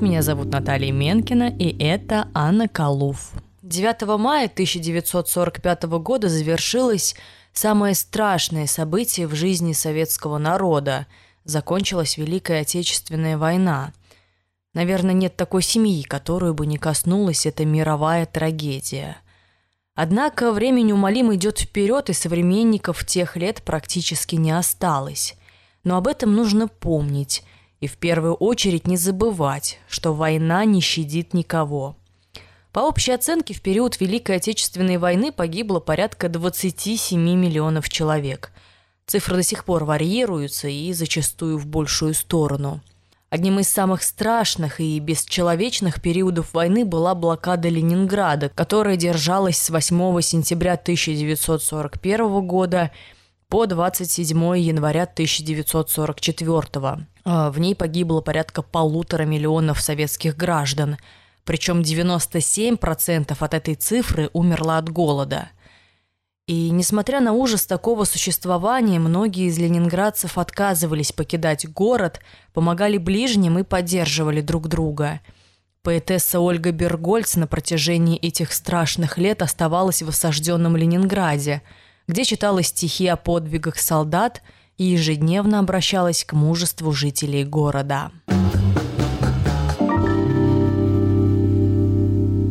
Меня зовут Наталья Менкина, и это Анна Калуф. 9 мая 1945 года завершилось самое страшное событие в жизни советского народа. Закончилась Великая Отечественная война. Наверное, нет такой семьи, которую бы не коснулась эта мировая трагедия. Однако время неумолимо идет вперед, и современников тех лет практически не осталось. Но об этом нужно помнить и в первую очередь не забывать, что война не щадит никого. По общей оценке, в период Великой Отечественной войны погибло порядка 27 миллионов человек. Цифры до сих пор варьируются и зачастую в большую сторону. Одним из самых страшных и бесчеловечных периодов войны была блокада Ленинграда, которая держалась с 8 сентября 1941 года по 27 января 1944. А, в ней погибло порядка полутора миллионов советских граждан, причем 97% от этой цифры умерло от голода. И несмотря на ужас такого существования, многие из ленинградцев отказывались покидать город, помогали ближним и поддерживали друг друга. Поэтесса Ольга Бергольц на протяжении этих страшных лет оставалась в осажденном Ленинграде – где читала стихи о подвигах солдат и ежедневно обращалась к мужеству жителей города.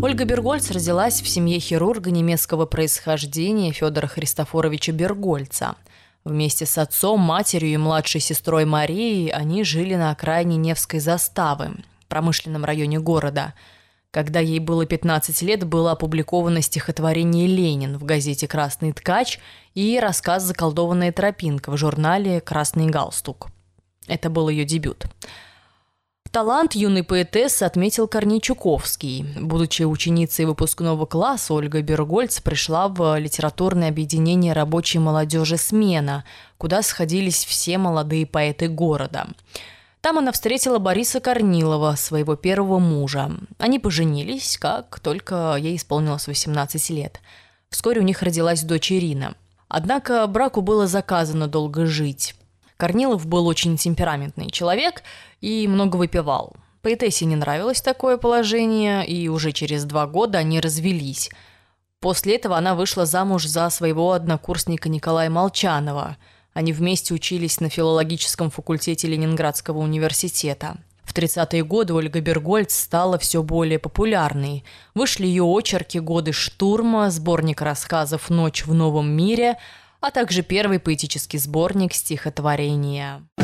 Ольга Бергольц родилась в семье хирурга немецкого происхождения Федора Христофоровича Бергольца. Вместе с отцом, матерью и младшей сестрой Марией они жили на окраине Невской заставы, промышленном районе города – когда ей было 15 лет, было опубликовано стихотворение «Ленин» в газете «Красный ткач» и рассказ «Заколдованная тропинка» в журнале «Красный галстук». Это был ее дебют. Талант юной поэтессы отметил Корней Чуковский. Будучи ученицей выпускного класса, Ольга Бергольц пришла в литературное объединение рабочей молодежи «Смена», куда сходились все молодые поэты города – там она встретила Бориса Корнилова, своего первого мужа. Они поженились, как только ей исполнилось 18 лет. Вскоре у них родилась дочь Ирина. Однако браку было заказано долго жить. Корнилов был очень темпераментный человек и много выпивал. Поэтессе не нравилось такое положение, и уже через два года они развелись. После этого она вышла замуж за своего однокурсника Николая Молчанова – они вместе учились на филологическом факультете Ленинградского университета. В 30-е годы Ольга Бергольц стала все более популярной. Вышли ее очерки «Годы штурма», сборник рассказов «Ночь в новом мире», а также первый поэтический сборник стихотворения. В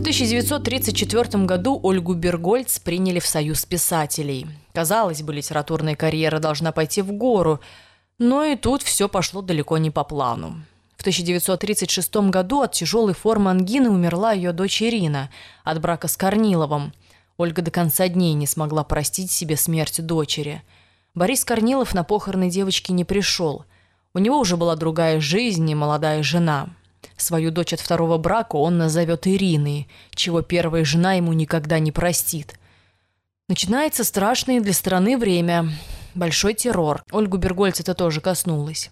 1934 году Ольгу Бергольц приняли в Союз писателей. Казалось бы, литературная карьера должна пойти в гору – но и тут все пошло далеко не по плану. В 1936 году от тяжелой формы ангины умерла ее дочь Ирина от брака с Корниловым. Ольга до конца дней не смогла простить себе смерть дочери. Борис Корнилов на похороны девочки не пришел. У него уже была другая жизнь и молодая жена. Свою дочь от второго брака он назовет Ириной, чего первая жена ему никогда не простит. Начинается страшное для страны время большой террор. Ольгу Бергольц это тоже коснулось.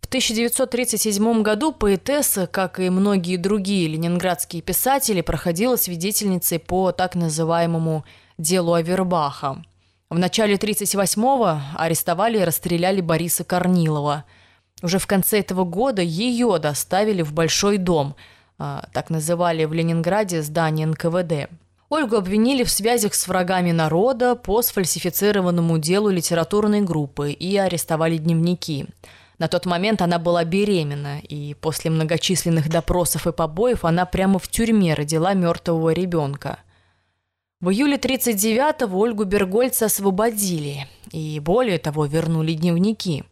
В 1937 году поэтесса, как и многие другие ленинградские писатели, проходила свидетельницей по так называемому «делу Авербаха». В начале 1938-го арестовали и расстреляли Бориса Корнилова. Уже в конце этого года ее доставили в Большой дом, а, так называли в Ленинграде здание НКВД – Ольгу обвинили в связях с врагами народа по сфальсифицированному делу литературной группы и арестовали дневники. На тот момент она была беременна, и после многочисленных допросов и побоев она прямо в тюрьме родила мертвого ребенка. В июле 39-го Ольгу Бергольца освободили, и более того, вернули дневники.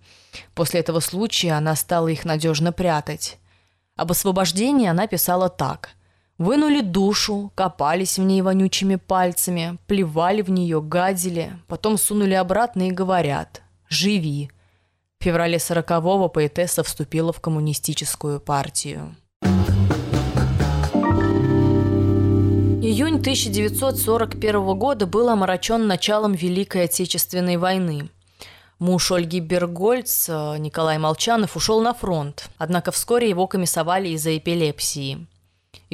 После этого случая она стала их надежно прятать. Об освобождении она писала так – Вынули душу, копались в ней вонючими пальцами, плевали в нее, гадили, потом сунули обратно и говорят «Живи». В феврале сорокового поэтесса вступила в коммунистическую партию. Июнь 1941 года был омрачен началом Великой Отечественной войны. Муж Ольги Бергольц, Николай Молчанов, ушел на фронт, однако вскоре его комиссовали из-за эпилепсии –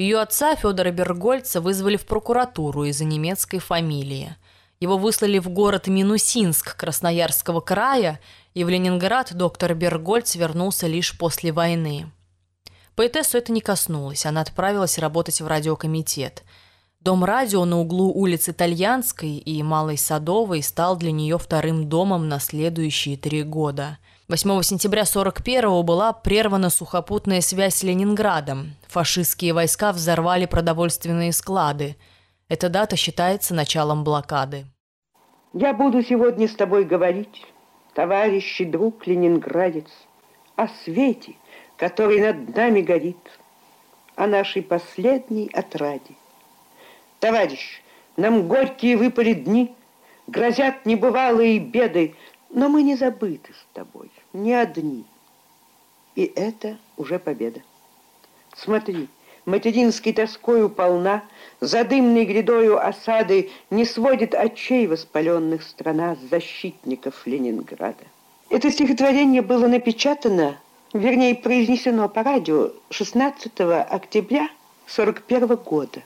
Ее отца Федора Бергольца вызвали в прокуратуру из-за немецкой фамилии. Его выслали в город Минусинск Красноярского края, и в Ленинград доктор Бергольц вернулся лишь после войны. Поэтессу это не коснулось, она отправилась работать в радиокомитет. Дом радио на углу улиц Итальянской и Малой Садовой стал для нее вторым домом на следующие три года – 8 сентября 41-го была прервана сухопутная связь с Ленинградом. Фашистские войска взорвали продовольственные склады. Эта дата считается началом блокады. Я буду сегодня с тобой говорить, товарищ и друг ленинградец, о свете, который над нами горит, о нашей последней отраде. Товарищ, нам горькие выпали дни, грозят небывалые беды, но мы не забыты с тобой, не одни. И это уже победа. Смотри, материнской тоскою полна, За дымной грядою осады Не сводит очей воспаленных страна Защитников Ленинграда. Это стихотворение было напечатано, вернее, произнесено по радио 16 октября 41 года.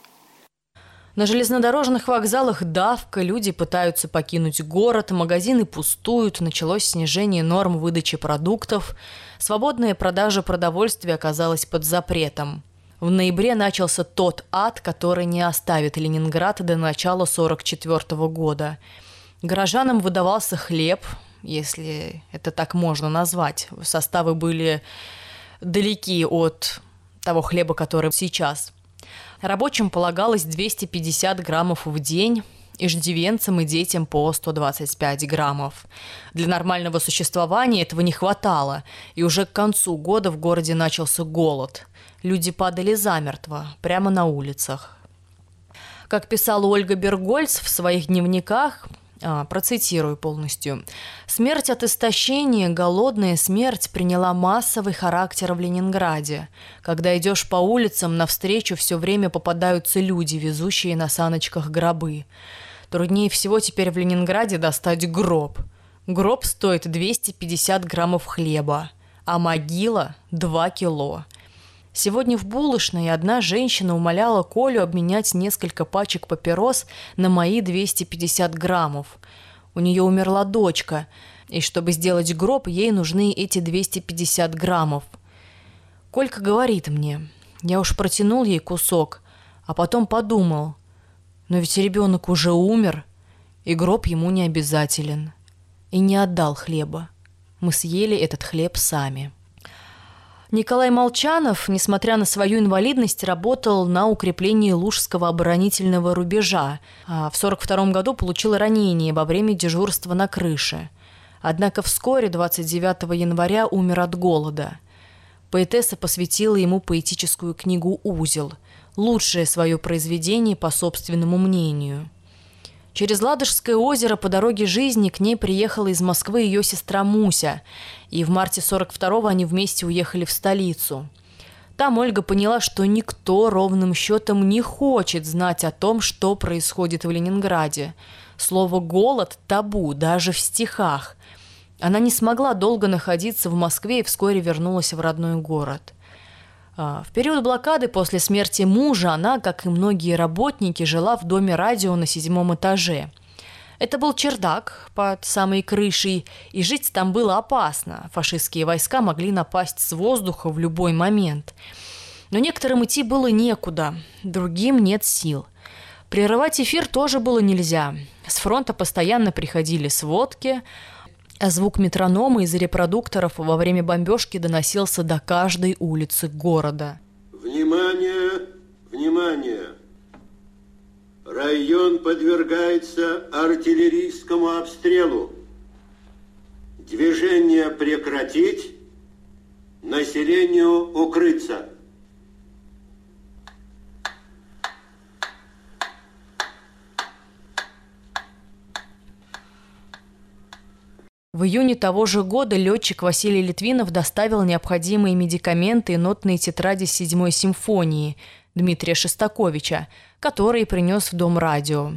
На железнодорожных вокзалах давка, люди пытаются покинуть город, магазины пустуют, началось снижение норм выдачи продуктов, свободная продажа продовольствия оказалась под запретом. В ноябре начался тот ад, который не оставит Ленинград до начала 1944 года. Горожанам выдавался хлеб, если это так можно назвать. Составы были далеки от того хлеба, который сейчас – Рабочим полагалось 250 граммов в день, иждивенцам и детям по 125 граммов. Для нормального существования этого не хватало, и уже к концу года в городе начался голод. Люди падали замертво, прямо на улицах. Как писала Ольга Бергольц в своих дневниках, процитирую полностью. «Смерть от истощения, голодная смерть приняла массовый характер в Ленинграде. Когда идешь по улицам, навстречу все время попадаются люди, везущие на саночках гробы. Труднее всего теперь в Ленинграде достать гроб. Гроб стоит 250 граммов хлеба, а могила – 2 кило. Сегодня в булочной одна женщина умоляла Колю обменять несколько пачек папирос на мои 250 граммов. У нее умерла дочка, и чтобы сделать гроб, ей нужны эти 250 граммов. Колька говорит мне, я уж протянул ей кусок, а потом подумал, но ведь ребенок уже умер, и гроб ему не обязателен. И не отдал хлеба. Мы съели этот хлеб сами. Николай Молчанов, несмотря на свою инвалидность, работал на укреплении Лужского оборонительного рубежа. А в 1942 году получил ранение во время дежурства на крыше. Однако вскоре, 29 января, умер от голода. Поэтесса посвятила ему поэтическую книгу «Узел», лучшее свое произведение по собственному мнению – Через Ладожское озеро по дороге жизни к ней приехала из Москвы ее сестра Муся, и в марте 42-го они вместе уехали в столицу. Там Ольга поняла, что никто ровным счетом не хочет знать о том, что происходит в Ленинграде. Слово «голод» табу даже в стихах. Она не смогла долго находиться в Москве и вскоре вернулась в родной город – в период блокады после смерти мужа она, как и многие работники, жила в доме радио на седьмом этаже. Это был чердак под самой крышей, и жить там было опасно. Фашистские войска могли напасть с воздуха в любой момент. Но некоторым идти было некуда, другим нет сил. Прерывать эфир тоже было нельзя. С фронта постоянно приходили сводки, а звук метронома из репродукторов во время бомбежки доносился до каждой улицы города. Внимание, внимание! Район подвергается артиллерийскому обстрелу. Движение прекратить, населению укрыться. В июне того же года летчик Василий Литвинов доставил необходимые медикаменты и нотные тетради седьмой симфонии Дмитрия Шостаковича, которые принес в Дом радио.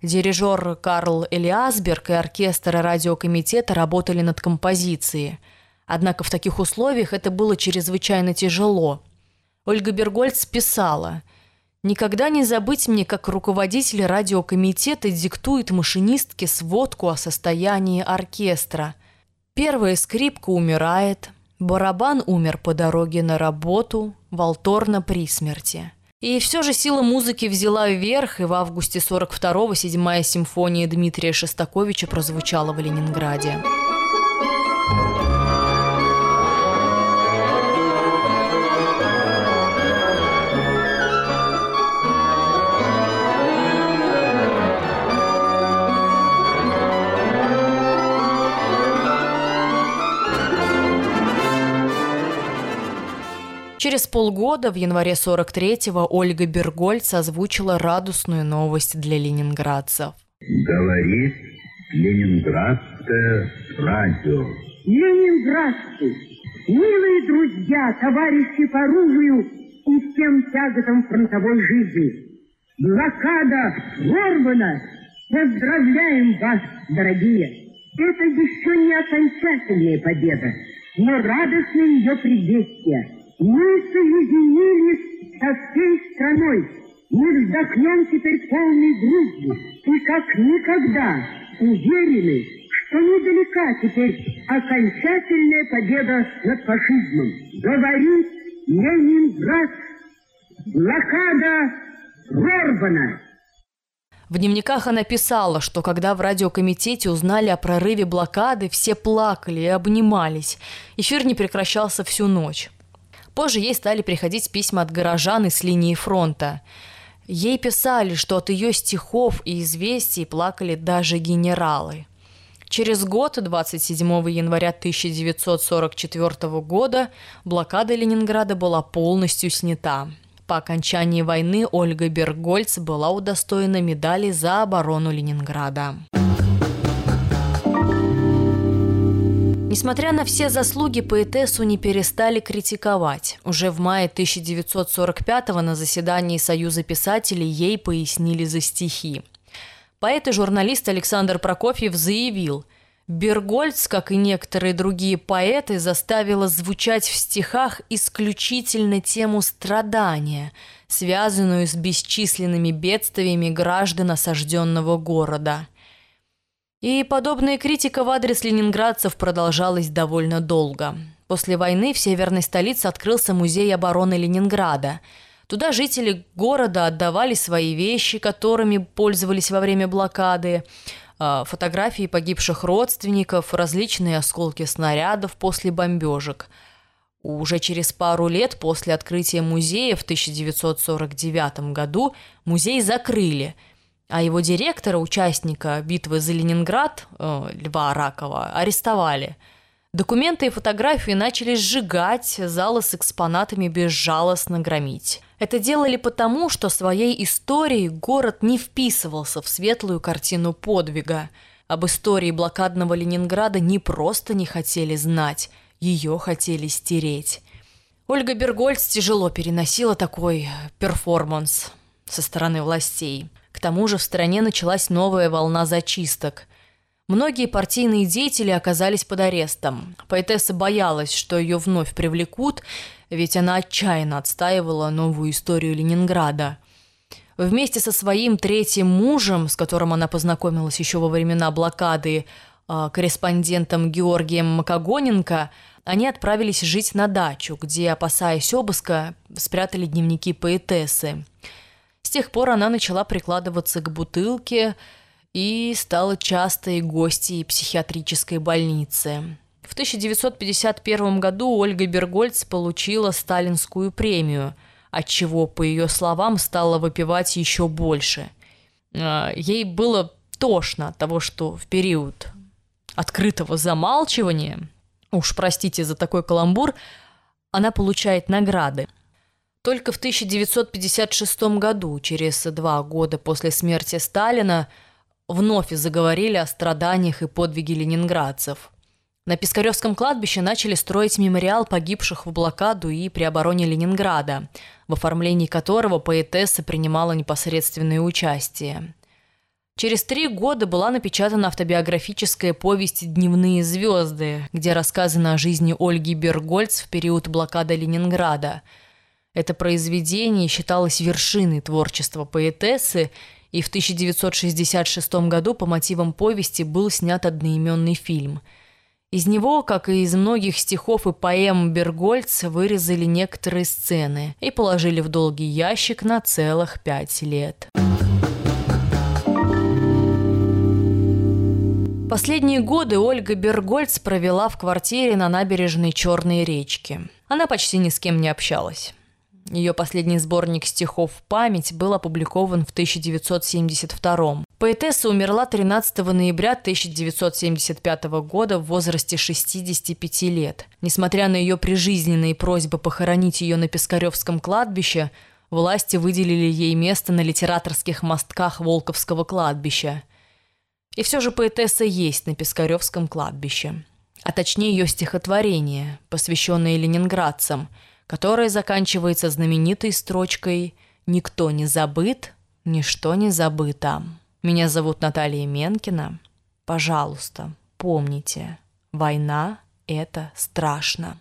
Дирижер Карл Элиасберг и оркестр радиокомитета работали над композицией. Однако в таких условиях это было чрезвычайно тяжело. Ольга Бергольц писала – Никогда не забыть мне, как руководитель радиокомитета диктует машинистке сводку о состоянии оркестра. Первая скрипка умирает, барабан умер по дороге на работу, Волторна при смерти. И все же сила музыки взяла вверх, и в августе 42-го седьмая симфония Дмитрия Шостаковича прозвучала в Ленинграде. Через полгода, в январе 43-го, Ольга Бергольц озвучила радостную новость для ленинградцев. Говорит Ленинградское радио. Ленинградцы, милые друзья, товарищи по оружию и всем тяготам фронтовой жизни. Блокада прорвана. Поздравляем вас, дорогие. Это еще не окончательная победа, но радостное ее предвестие. Мы соединились со всей страной. Мы вздохнем теперь полной грудью и как никогда уверены, что недалека теперь окончательная победа над фашизмом. Говорит Ленинград, блокада прорвана. В дневниках она писала, что когда в радиокомитете узнали о прорыве блокады, все плакали и обнимались. Эфир не прекращался всю ночь. Позже ей стали приходить письма от горожан из линии фронта. Ей писали, что от ее стихов и известий плакали даже генералы. Через год, 27 января 1944 года, блокада Ленинграда была полностью снята. По окончании войны Ольга Бергольц была удостоена медали за оборону Ленинграда. Несмотря на все заслуги, поэтессу не перестали критиковать. Уже в мае 1945-го на заседании Союза писателей ей пояснили за стихи. Поэт и журналист Александр Прокофьев заявил, Бергольц, как и некоторые другие поэты, заставила звучать в стихах исключительно тему страдания, связанную с бесчисленными бедствиями граждан осажденного города – и подобная критика в адрес ленинградцев продолжалась довольно долго. После войны в северной столице открылся музей обороны Ленинграда. Туда жители города отдавали свои вещи, которыми пользовались во время блокады, а, фотографии погибших родственников, различные осколки снарядов после бомбежек. Уже через пару лет после открытия музея в 1949 году музей закрыли – а его директора, участника битвы за Ленинград, э, Льва Ракова, арестовали. Документы и фотографии начали сжигать, залы с экспонатами безжалостно громить. Это делали потому, что своей историей город не вписывался в светлую картину подвига. Об истории блокадного Ленинграда не просто не хотели знать, ее хотели стереть. Ольга Бергольц тяжело переносила такой перформанс со стороны властей. К тому же в стране началась новая волна зачисток. Многие партийные деятели оказались под арестом. Поэтесса боялась, что ее вновь привлекут, ведь она отчаянно отстаивала новую историю Ленинграда. Вместе со своим третьим мужем, с которым она познакомилась еще во времена блокады, а, корреспондентом Георгием Макогоненко, они отправились жить на дачу, где, опасаясь обыска, спрятали дневники поэтессы. С тех пор она начала прикладываться к бутылке и стала частой гостьей психиатрической больницы. В 1951 году Ольга Бергольц получила сталинскую премию, отчего, по ее словам, стала выпивать еще больше. А, ей было тошно от того, что в период открытого замалчивания, уж простите за такой каламбур, она получает награды – только в 1956 году, через два года после смерти Сталина, вновь заговорили о страданиях и подвиге ленинградцев. На Пискаревском кладбище начали строить мемориал погибших в блокаду и при обороне Ленинграда, в оформлении которого поэтесса принимала непосредственное участие. Через три года была напечатана автобиографическая повесть «Дневные звезды», где рассказано о жизни Ольги Бергольц в период блокады Ленинграда – Это произведение считалось вершиной творчества поэтессы, и в 1966 году по мотивам повести был снят одноименный фильм. Из него, как и из многих стихов и поэм Бергольца, вырезали некоторые сцены и положили в долгий ящик на целых пять лет. Последние годы Ольга Бергольц провела в квартире на набережной Черной речки. Она почти ни с кем не общалась. Ее последний сборник стихов «Память» был опубликован в 1972 Поэтесса умерла 13 ноября 1975 года в возрасте 65 лет. Несмотря на ее прижизненные просьбы похоронить ее на Пискаревском кладбище, власти выделили ей место на литераторских мостках Волковского кладбища. И все же поэтесса есть на Пискаревском кладбище. А точнее ее стихотворение, посвященное ленинградцам – которая заканчивается знаменитой строчкой «Никто не забыт, ничто не забыто». Меня зовут Наталья Менкина. Пожалуйста, помните, война – это страшно.